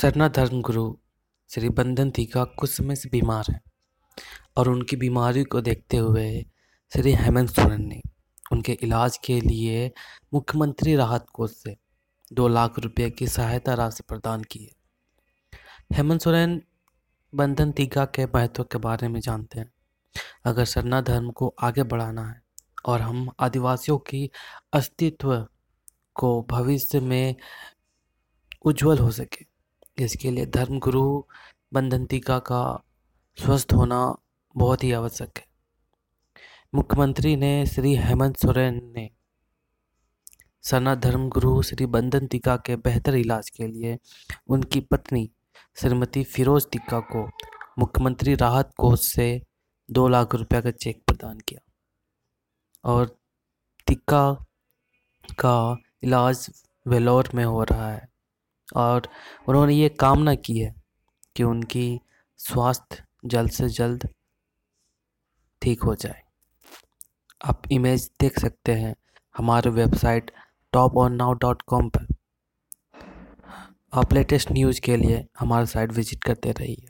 सरना धर्म गुरु श्री बंधन टीका कुछ समय से बीमार हैं और उनकी बीमारी को देखते हुए श्री हेमंत सोरेन ने उनके इलाज के लिए मुख्यमंत्री राहत कोष से दो लाख रुपए की सहायता राशि प्रदान की है। हेमंत सोरेन बंधन टीका के महत्व के बारे में जानते हैं। अगर सरना धर्म को आगे बढ़ाना है और हम आदिवासियों की अस्तित्व को भविष्य में उज्जवल हो सके इसके लिए धर्मगुरु बंधन टीका का स्वस्थ होना बहुत ही आवश्यक है। मुख्यमंत्री ने श्री हेमंत सोरेन ने सना धर्मगुरु श्री बंधन टीका के बेहतर इलाज के लिए उनकी पत्नी श्रीमती फिरोज टिक्का को मुख्यमंत्री राहत कोष से दो लाख रुपया का चेक प्रदान किया और टिक्का का इलाज वेलोर में हो रहा है। और उन्होंने ये कामना की है कि उनकी स्वास्थ्य जल्द से जल्द ठीक हो जाए। आप इमेज देख सकते हैं हमारे website top on now dot com पर। आप लेटेस्ट न्यूज़ के लिए हमारा साइट विज़िट करते रहिए।